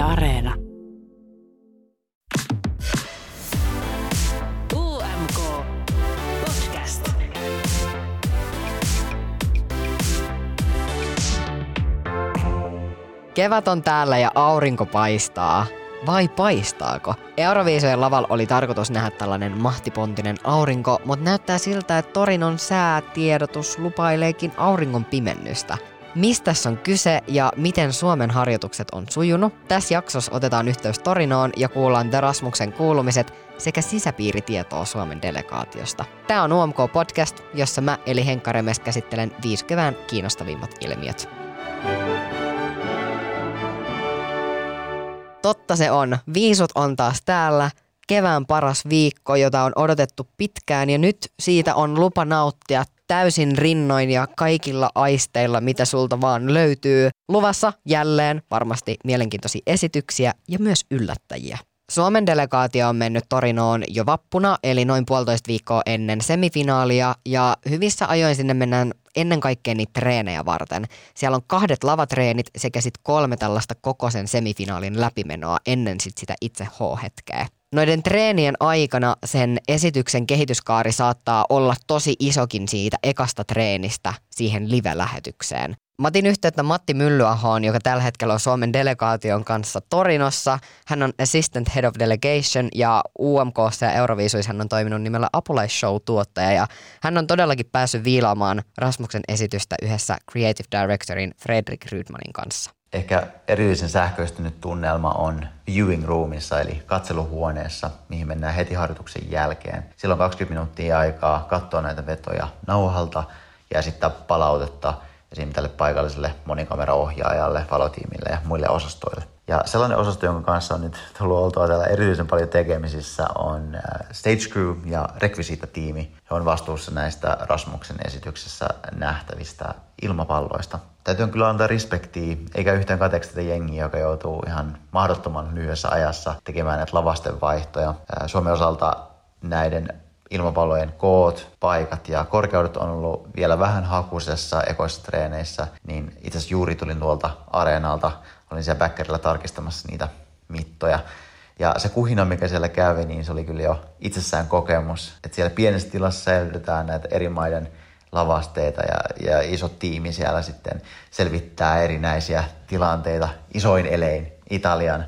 Areena. UMK Podcast. Kevät on täällä ja aurinko paistaa. Vai paistaako? Euroviisojen lavalla oli tarkoitus nähdä tällainen mahtipontinen aurinko, mutta näyttää siltä, että Torinon säätiedotus lupaileekin auringon pimennystä. Mistä on kyse ja miten Suomen harjoitukset on sujunut? Tässä jaksossa otetaan yhteys Torinoon ja kuullaan The Rasmuksen kuulumiset sekä sisäpiiritietoa Suomen delegaatiosta. Tämä on UMK Podcast, jossa mä eli Henkka Remes käsittelen viisi kevään kiinnostavimmat ilmiöt. Totta se on. Viisut on taas täällä. Kevään paras viikko, jota on odotettu pitkään ja nyt siitä on lupa nauttia täysin rinnoin ja kaikilla aisteilla, mitä sulta vaan löytyy. Luvassa jälleen varmasti mielenkiintoisia esityksiä ja myös yllättäjiä. Suomen delegaatio on mennyt Torinoon jo vappuna, eli noin puolitoista viikkoa ennen semifinaalia, ja hyvissä ajoin sinne mennään ennen kaikkea niitä treenejä varten. Siellä on kahdet lavatreenit sekä sitten kolme tällaista kokoisen semifinaalin läpimenoa ennen sit sitä itse H-hetkeä. Noiden treenien aikana sen esityksen kehityskaari saattaa olla tosi isokin siitä ekasta treenistä siihen live-lähetykseen. Mä otin yhteyttä Matti Myllyahoon, joka tällä hetkellä on Suomen delegaation kanssa Torinossa. Hän on Assistant Head of Delegation ja UMKssa ja Euroviisuissa hän on toiminut nimellä apulaisshow-tuottaja. Ja hän on todellakin päässyt viilaamaan Rasmuksen esitystä yhdessä Creative Directorin Fredrik Rydmanin kanssa. Ehkä erillisen sähköistynyt tunnelma on viewing roomissa, eli katseluhuoneessa, mihin mennään heti harjoituksen jälkeen. Silloin 20 minuuttia aikaa katsoa näitä vetoja nauhalta ja esittää palautetta – esim. tälle paikalliselle monikameraohjaajalle, valotiimille ja muille osastoille. Ja sellainen osasto, jonka kanssa on nyt tullut oltua täällä erityisen paljon tekemisissä, on äh, Stage Crew ja Rekvisiitta-tiimi. He on vastuussa näistä Rasmuksen esityksessä nähtävistä ilmapalloista. Täytyy kyllä antaa respektiä, eikä yhtään kateeksi jengiä, joka joutuu ihan mahdottoman lyhyessä ajassa tekemään näitä lavasten vaihtoja. Suomen osalta näiden ilmapallojen koot, paikat ja korkeudet on ollut vielä vähän hakusessa ekoissa treeneissä, niin itse asiassa juuri tulin tuolta areenalta, olin siellä backerilla tarkistamassa niitä mittoja. Ja se kuhina, mikä siellä kävi, niin se oli kyllä jo itsessään kokemus, että siellä pienessä tilassa säilytetään näitä eri maiden lavasteita ja, ja iso tiimi siellä sitten selvittää erinäisiä tilanteita isoin elein Italian,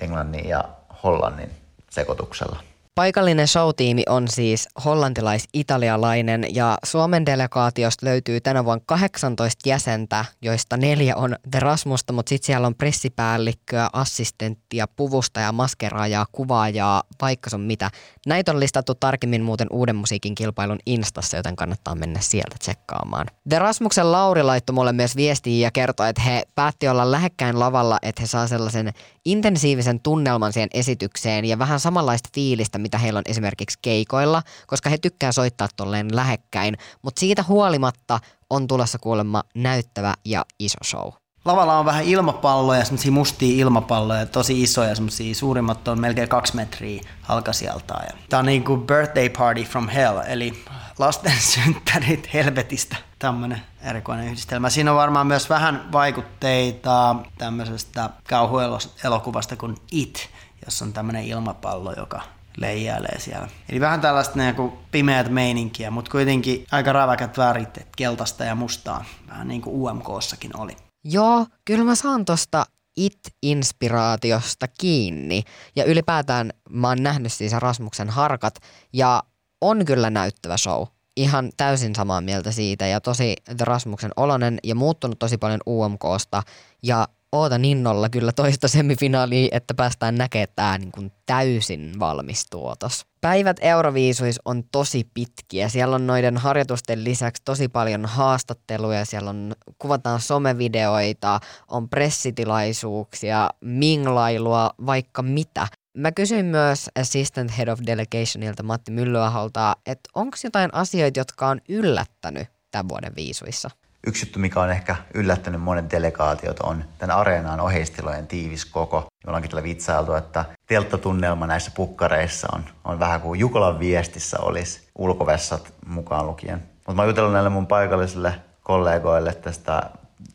Englannin ja Hollannin sekoituksella. Paikallinen showtiimi on siis hollantilais-italialainen ja Suomen delegaatiosta löytyy tänä vuonna 18 jäsentä, joista neljä on The Rasmusta, mutta sitten siellä on pressipäällikköä, assistenttia, puvusta ja maskeraajaa, kuvaajaa, vaikka on mitä. Näitä on listattu tarkemmin muuten uuden musiikin kilpailun Instassa, joten kannattaa mennä sieltä tsekkaamaan. The Rasmuksen Lauri laittoi mulle myös viestiä ja kertoi, että he päätti olla lähekkäin lavalla, että he saa sellaisen intensiivisen tunnelman siihen esitykseen ja vähän samanlaista fiilistä, mitä heillä on esimerkiksi keikoilla, koska he tykkää soittaa tolleen lähekkäin, mutta siitä huolimatta on tulossa kuulemma näyttävä ja iso show. Lavalla on vähän ilmapalloja, semmoisia mustia ilmapalloja, tosi isoja, semmoisia suurimmat on melkein kaksi metriä halkasijaltaan. Tämä on niin kuin birthday party from hell, eli lasten synttärit helvetistä, tämmöinen erikoinen yhdistelmä. Siinä on varmaan myös vähän vaikutteita tämmöisestä kauhuelokuvasta kuin It, jossa on tämmöinen ilmapallo, joka leijailee siellä. Eli vähän tällaista niin kuin pimeät meininkiä, mutta kuitenkin aika räväkät värit, keltaista ja mustaa, vähän niin kuin UMKssakin oli. Joo, kyllä mä saan tosta It-inspiraatiosta kiinni. Ja ylipäätään mä oon nähnyt siis Rasmuksen harkat ja on kyllä näyttävä show. Ihan täysin samaa mieltä siitä ja tosi Rasmuksen olonen ja muuttunut tosi paljon UMKsta ja ootan innolla kyllä toista semifinaalia, että päästään näkemään tämä niin kuin täysin valmis tuotos. Päivät Euroviisuis on tosi pitkiä. Siellä on noiden harjoitusten lisäksi tosi paljon haastatteluja. Siellä on, kuvataan somevideoita, on pressitilaisuuksia, minglailua, vaikka mitä. Mä kysyin myös Assistant Head of Delegationilta Matti Myllyaholta, että onko jotain asioita, jotka on yllättänyt tämän vuoden viisuissa? Yksi juttu, mikä on ehkä yllättänyt monet delegaatiot, on tämän areenaan oheistilojen tiivis koko. Me ollaankin tällä vitsailtu, että telttatunnelma näissä pukkareissa on, on vähän kuin Jukolan viestissä olisi ulkovessat mukaan lukien. Mutta mä oon jutellut näille mun paikallisille kollegoille tästä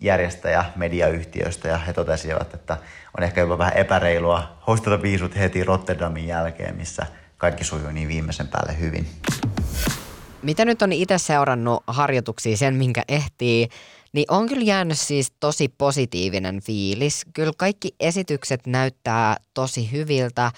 järjestäjä mediayhtiöistä ja he totesivat, että on ehkä jopa vähän epäreilua hostata viisut heti Rotterdamin jälkeen, missä kaikki sujuu niin viimeisen päälle hyvin. Mitä nyt on itse seurannut harjoituksia sen, minkä ehtii, niin on kyllä jäänyt siis tosi positiivinen fiilis. Kyllä kaikki esitykset näyttää tosi hyviltä,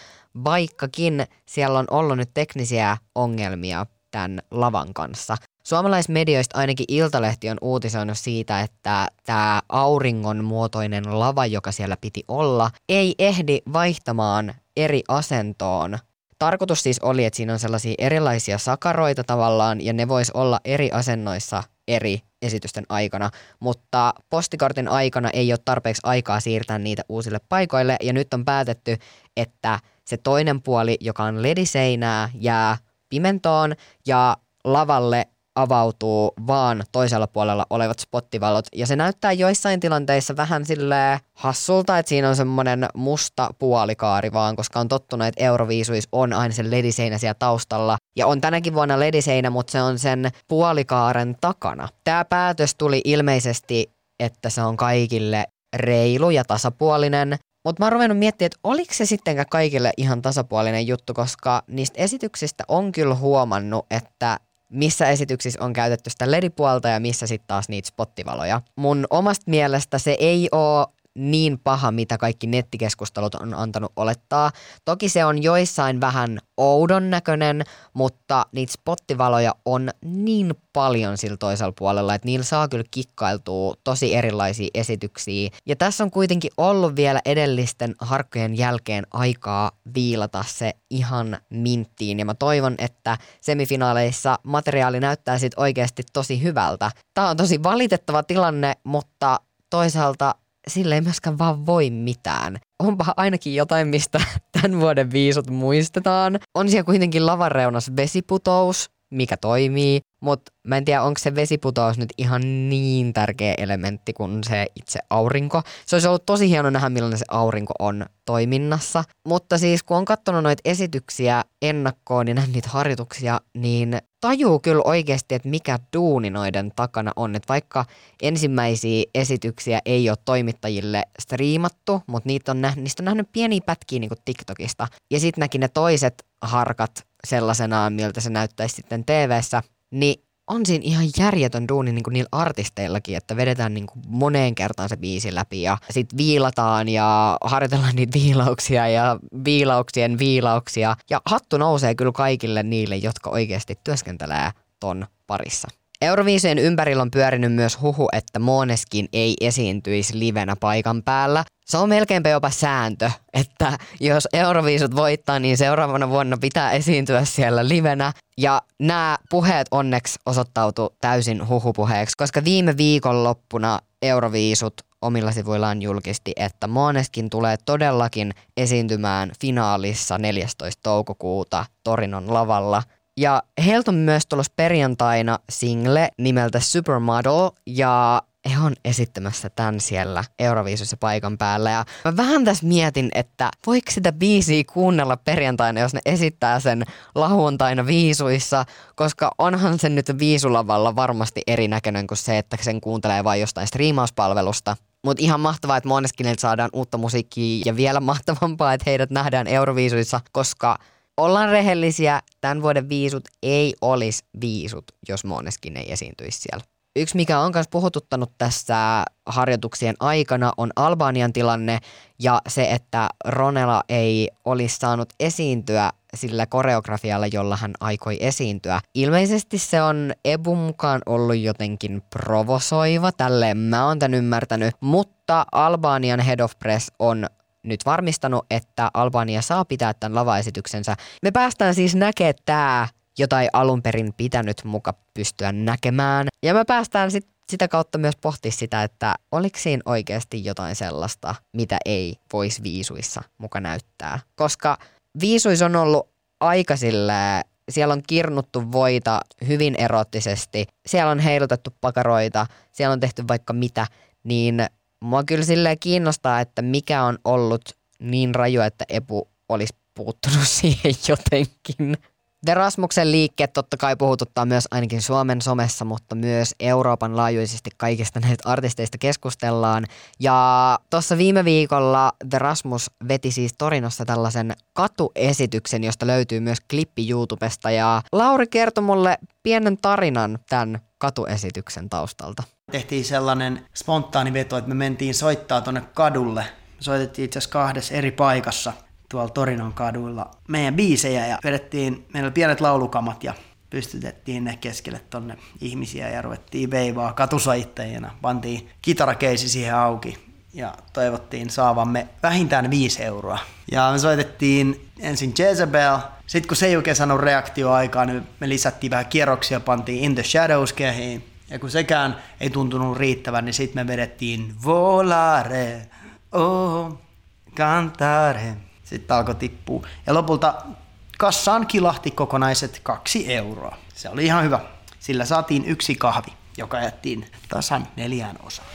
vaikkakin siellä on ollut nyt teknisiä ongelmia tämän lavan kanssa. Suomalaismedioista ainakin Iltalehti on uutisoinut siitä, että tämä auringon muotoinen lava, joka siellä piti olla, ei ehdi vaihtamaan eri asentoon tarkoitus siis oli, että siinä on sellaisia erilaisia sakaroita tavallaan, ja ne vois olla eri asennoissa eri esitysten aikana, mutta postikortin aikana ei ole tarpeeksi aikaa siirtää niitä uusille paikoille, ja nyt on päätetty, että se toinen puoli, joka on lediseinää, jää pimentoon, ja lavalle avautuu vaan toisella puolella olevat spottivalot. Ja se näyttää joissain tilanteissa vähän sille hassulta, että siinä on semmoinen musta puolikaari vaan, koska on tottunut, että Euroviisuis on aina se lediseinä siellä taustalla. Ja on tänäkin vuonna lediseinä, mutta se on sen puolikaaren takana. Tämä päätös tuli ilmeisesti, että se on kaikille reilu ja tasapuolinen. Mutta mä oon ruvennut miettimään, että oliko se sittenkään kaikille ihan tasapuolinen juttu, koska niistä esityksistä on kyllä huomannut, että missä esityksissä on käytetty sitä ledipuolta ja missä sitten taas niitä spottivaloja. Mun omasta mielestä se ei ole niin paha, mitä kaikki nettikeskustelut on antanut olettaa. Toki se on joissain vähän oudon näköinen, mutta niitä spottivaloja on niin paljon sillä toisella puolella, että niillä saa kyllä kikkailtua tosi erilaisia esityksiä. Ja tässä on kuitenkin ollut vielä edellisten harkkojen jälkeen aikaa viilata se ihan minttiin. Ja mä toivon, että semifinaaleissa materiaali näyttää sitten oikeasti tosi hyvältä. Tämä on tosi valitettava tilanne, mutta toisaalta sille ei myöskään vaan voi mitään. Onpa ainakin jotain, mistä tämän vuoden viisut muistetaan. On siellä kuitenkin lavareunas vesiputous, mikä toimii, mutta mä en tiedä, onko se vesiputous nyt ihan niin tärkeä elementti kuin se itse aurinko. Se olisi ollut tosi hieno nähdä, millainen se aurinko on toiminnassa. Mutta siis kun on katsonut noita esityksiä ennakkoon ja nähnyt niitä harjoituksia, niin tajuu kyllä oikeasti, että mikä duuni noiden takana on. Että vaikka ensimmäisiä esityksiä ei ole toimittajille striimattu, mutta niitä on nähnyt, niistä on nähnyt pieniä pätkiä niin TikTokista. Ja sitten näki ne toiset harkat sellaisenaan, miltä se näyttäisi sitten TVssä, niin on siinä ihan järjetön duuni niin kuin niillä artisteillakin, että vedetään niin kuin moneen kertaan se biisi läpi ja sit viilataan ja harjoitellaan niitä viilauksia ja viilauksien viilauksia. Ja hattu nousee kyllä kaikille niille, jotka oikeasti työskentelee ton parissa. Euroviisujen ympärillä on pyörinyt myös huhu, että Moneskin ei esiintyisi livenä paikan päällä. Se on melkeinpä jopa sääntö, että jos Euroviisut voittaa, niin seuraavana vuonna pitää esiintyä siellä livenä. Ja nämä puheet onneksi osoittautu täysin huhupuheeksi, koska viime viikon loppuna Euroviisut omilla sivuillaan julkisti, että Moneskin tulee todellakin esiintymään finaalissa 14. toukokuuta Torinon lavalla – ja heiltä on myös tulossa perjantaina single nimeltä Supermodel ja he on esittämässä tämän siellä Euroviisussa paikan päällä. Ja mä vähän tässä mietin, että voiko sitä biisiä kuunnella perjantaina, jos ne esittää sen lauantaina viisuissa, koska onhan sen nyt viisulavalla varmasti erinäköinen kuin se, että sen kuuntelee vain jostain striimauspalvelusta. Mutta ihan mahtavaa, että Moneskinilta saadaan uutta musiikkia ja vielä mahtavampaa, että heidät nähdään Euroviisuissa, koska – ollaan rehellisiä, tämän vuoden viisut ei olisi viisut, jos Moneskin ei esiintyisi siellä. Yksi, mikä on myös puhututtanut tässä harjoituksien aikana, on Albanian tilanne ja se, että Ronela ei olisi saanut esiintyä sillä koreografialla, jolla hän aikoi esiintyä. Ilmeisesti se on Ebun mukaan ollut jotenkin provosoiva, tälleen mä oon tämän ymmärtänyt, mutta Albanian Head of Press on nyt varmistanut, että Albania saa pitää tämän lavaesityksensä. Me päästään siis näkemään tämä, jota ei alun perin pitänyt muka pystyä näkemään. Ja me päästään sit sitä kautta myös pohtia sitä, että oliko siinä oikeasti jotain sellaista, mitä ei voisi viisuissa muka näyttää. Koska viisuis on ollut aika silleen, siellä on kirnuttu voita hyvin erottisesti, siellä on heilutettu pakaroita, siellä on tehty vaikka mitä, niin Mua kyllä silleen kiinnostaa, että mikä on ollut niin raju, että Epu olisi puuttunut siihen jotenkin. The Rasmuksen liikkeet totta kai puhututtaa myös ainakin Suomen somessa, mutta myös Euroopan laajuisesti kaikista näistä artisteista keskustellaan. Ja tuossa viime viikolla The Rasmus veti siis Torinossa tällaisen katuesityksen, josta löytyy myös klippi YouTubesta. Ja Lauri kertoi mulle pienen tarinan tämän katuesityksen taustalta. Tehtiin sellainen spontaani veto, että me mentiin soittaa tuonne kadulle. Me soitettiin itse asiassa kahdessa eri paikassa tuolla Torinon kaduilla meidän biisejä ja vedettiin, meillä oli pienet laulukamat ja pystytettiin ne keskelle tonne ihmisiä ja ruvettiin veivaa katusoittajina. Pantiin kitarakeisi siihen auki ja toivottiin saavamme vähintään 5 euroa. Ja me soitettiin ensin Jezebel, sitten kun se ei oikein saanut reaktioaikaa, niin me lisättiin vähän kierroksia, pantiin In the Shadows kehiin. Ja kun sekään ei tuntunut riittävän, niin sitten me vedettiin Volare, oh, cantare. Sitten alkoi tippua. Ja lopulta kassaan kilahti kokonaiset kaksi euroa. Se oli ihan hyvä. Sillä saatiin yksi kahvi, joka jättiin tasan neljään osaan.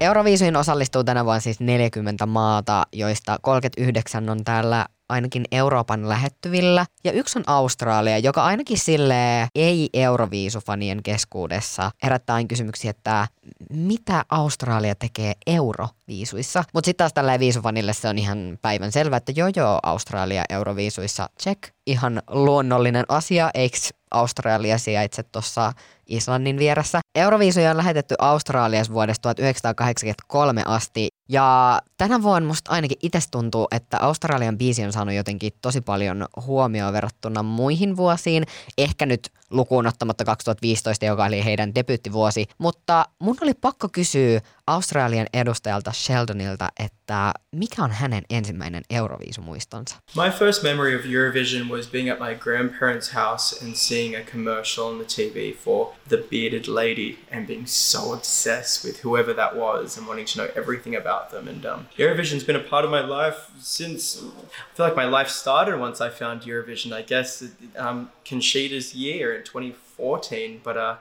Euroviisuihin osallistuu tänä vuonna siis 40 maata, joista 39 on täällä ainakin Euroopan lähettyvillä. Ja yksi on Australia, joka ainakin sille ei Euroviisufanien keskuudessa herättää kysymyksiä, että mitä Australia tekee Euroviisuissa. Mutta sitten taas tällä viisufanille se on ihan päivän selvä, että joo joo Australia Euroviisuissa, check. Ihan luonnollinen asia, eikö Australia sijaitse tuossa Islannin vieressä. Euroviisuja on lähetetty Australiassa vuodesta 1983 asti ja tänä vuonna musta ainakin itse tuntuu, että Australian biisi on saanut jotenkin tosi paljon huomioon verrattuna muihin vuosiin. Ehkä nyt lukuun ottamatta 2015, joka oli heidän debyyttivuosi. Mutta mun oli pakko kysyä Australian edustajalta Sheldonilta, että mikä on hänen ensimmäinen Euroviisumuistonsa? My first memory of Eurovision was being at my grandparents' house and seeing a commercial on the TV for The Bearded Lady and being so obsessed with whoever that was and wanting to know everything about them. And um, Eurovision's been a part of my life since I feel like my life started once I found Eurovision. I guess um, Conchita's year in 2014, but uh,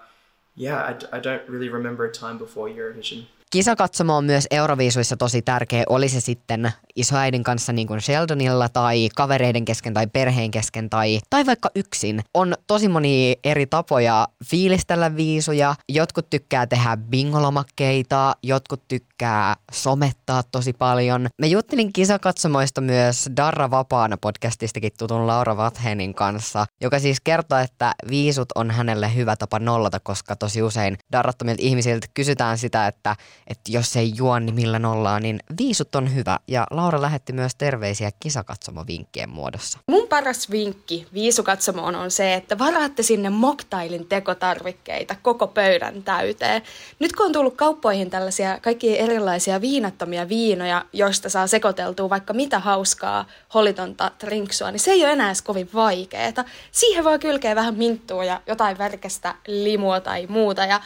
yeah, I, I don't really remember a time before Eurovision. Kisakatsomo on myös Euroviisuissa tosi tärkeä, oli se sitten isoäidin kanssa niin kuin Sheldonilla tai kavereiden kesken tai perheen kesken tai, tai vaikka yksin. On tosi moni eri tapoja fiilistellä viisuja. Jotkut tykkää tehdä bingolomakkeita, jotkut tykkää somettaa tosi paljon. Me juttelin kisakatsomoista myös Darra Vapaana podcastistakin tutun Laura Vathenin kanssa, joka siis kertoo, että viisut on hänelle hyvä tapa nollata, koska tosi usein darrattomilta ihmisiltä kysytään sitä, että että jos ei juo, niin millä nollaa, niin viisut on hyvä. Ja Laura lähetti myös terveisiä kisakatsomovinkkien muodossa. Mun paras vinkki viisukatsomoon on se, että varaatte sinne moktailin tekotarvikkeita koko pöydän täyteen. Nyt kun on tullut kauppoihin tällaisia kaikki erilaisia viinattomia viinoja, joista saa sekoiteltua vaikka mitä hauskaa holitonta trinksua, niin se ei ole enää edes kovin vaikeeta. Siihen voi kylkeä vähän minttua ja jotain värkästä limua tai muuta. Ja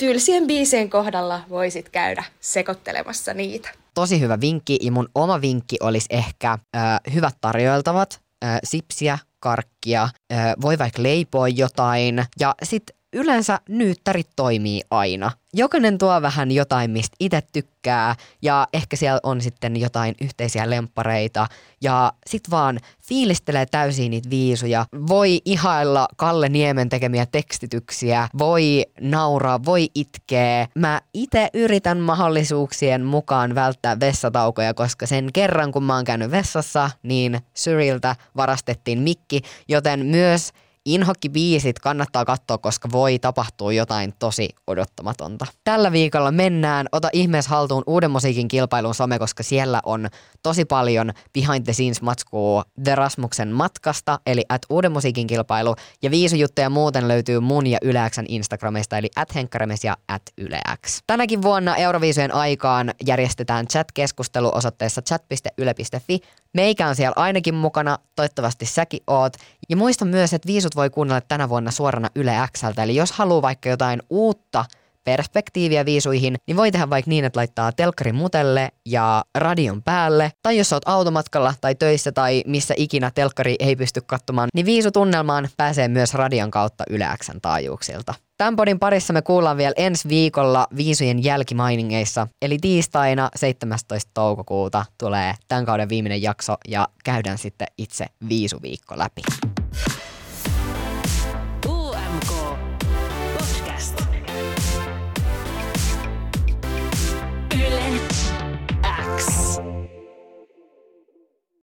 tylsien biisien kohdalla voisit käydä sekoittelemassa niitä. Tosi hyvä vinkki ja mun oma vinkki olisi ehkä äh, hyvät tarjoiltavat, äh, sipsiä, karkkia, äh, voi vaikka leipoa jotain ja sitten yleensä nyyttärit toimii aina. Jokainen tuo vähän jotain, mistä itse tykkää ja ehkä siellä on sitten jotain yhteisiä lemppareita ja sit vaan fiilistelee täysin niitä viisuja. Voi ihailla Kalle Niemen tekemiä tekstityksiä, voi nauraa, voi itkeä. Mä itse yritän mahdollisuuksien mukaan välttää vessataukoja, koska sen kerran kun mä oon käynyt vessassa, niin Syriltä varastettiin mikki, joten myös Inhokki-biisit kannattaa katsoa, koska voi tapahtua jotain tosi odottamatonta. Tällä viikolla mennään Ota ihmeessä haltuun uuden musiikin kilpailun some, koska siellä on tosi paljon behind the scenes matskua The Rasmuksen matkasta, eli at uuden musiikin kilpailu. Ja viisujuttuja muuten löytyy mun ja Yleäksän Instagramista, eli at henkkaremes ja at yleäks. Tänäkin vuonna Euroviisujen aikaan järjestetään chat-keskustelu osoitteessa chat.yle.fi. Meikä on siellä ainakin mukana, toivottavasti säkin oot. Ja muista myös, että viisut voi kuunnella tänä vuonna suorana Yle Xltä, eli jos haluaa vaikka jotain uutta perspektiiviä viisuihin, niin voi tehdä vaikka niin, että laittaa telkkarin mutelle ja radion päälle. Tai jos oot automatkalla tai töissä tai missä ikinä telkkari ei pysty katsomaan, niin viisutunnelmaan pääsee myös radion kautta yleäksän taajuuksilta. Tämän podin parissa me kuullaan vielä ensi viikolla viisujen jälkimainingeissa, eli tiistaina 17. toukokuuta tulee tämän kauden viimeinen jakso ja käydään sitten itse viisuviikko läpi.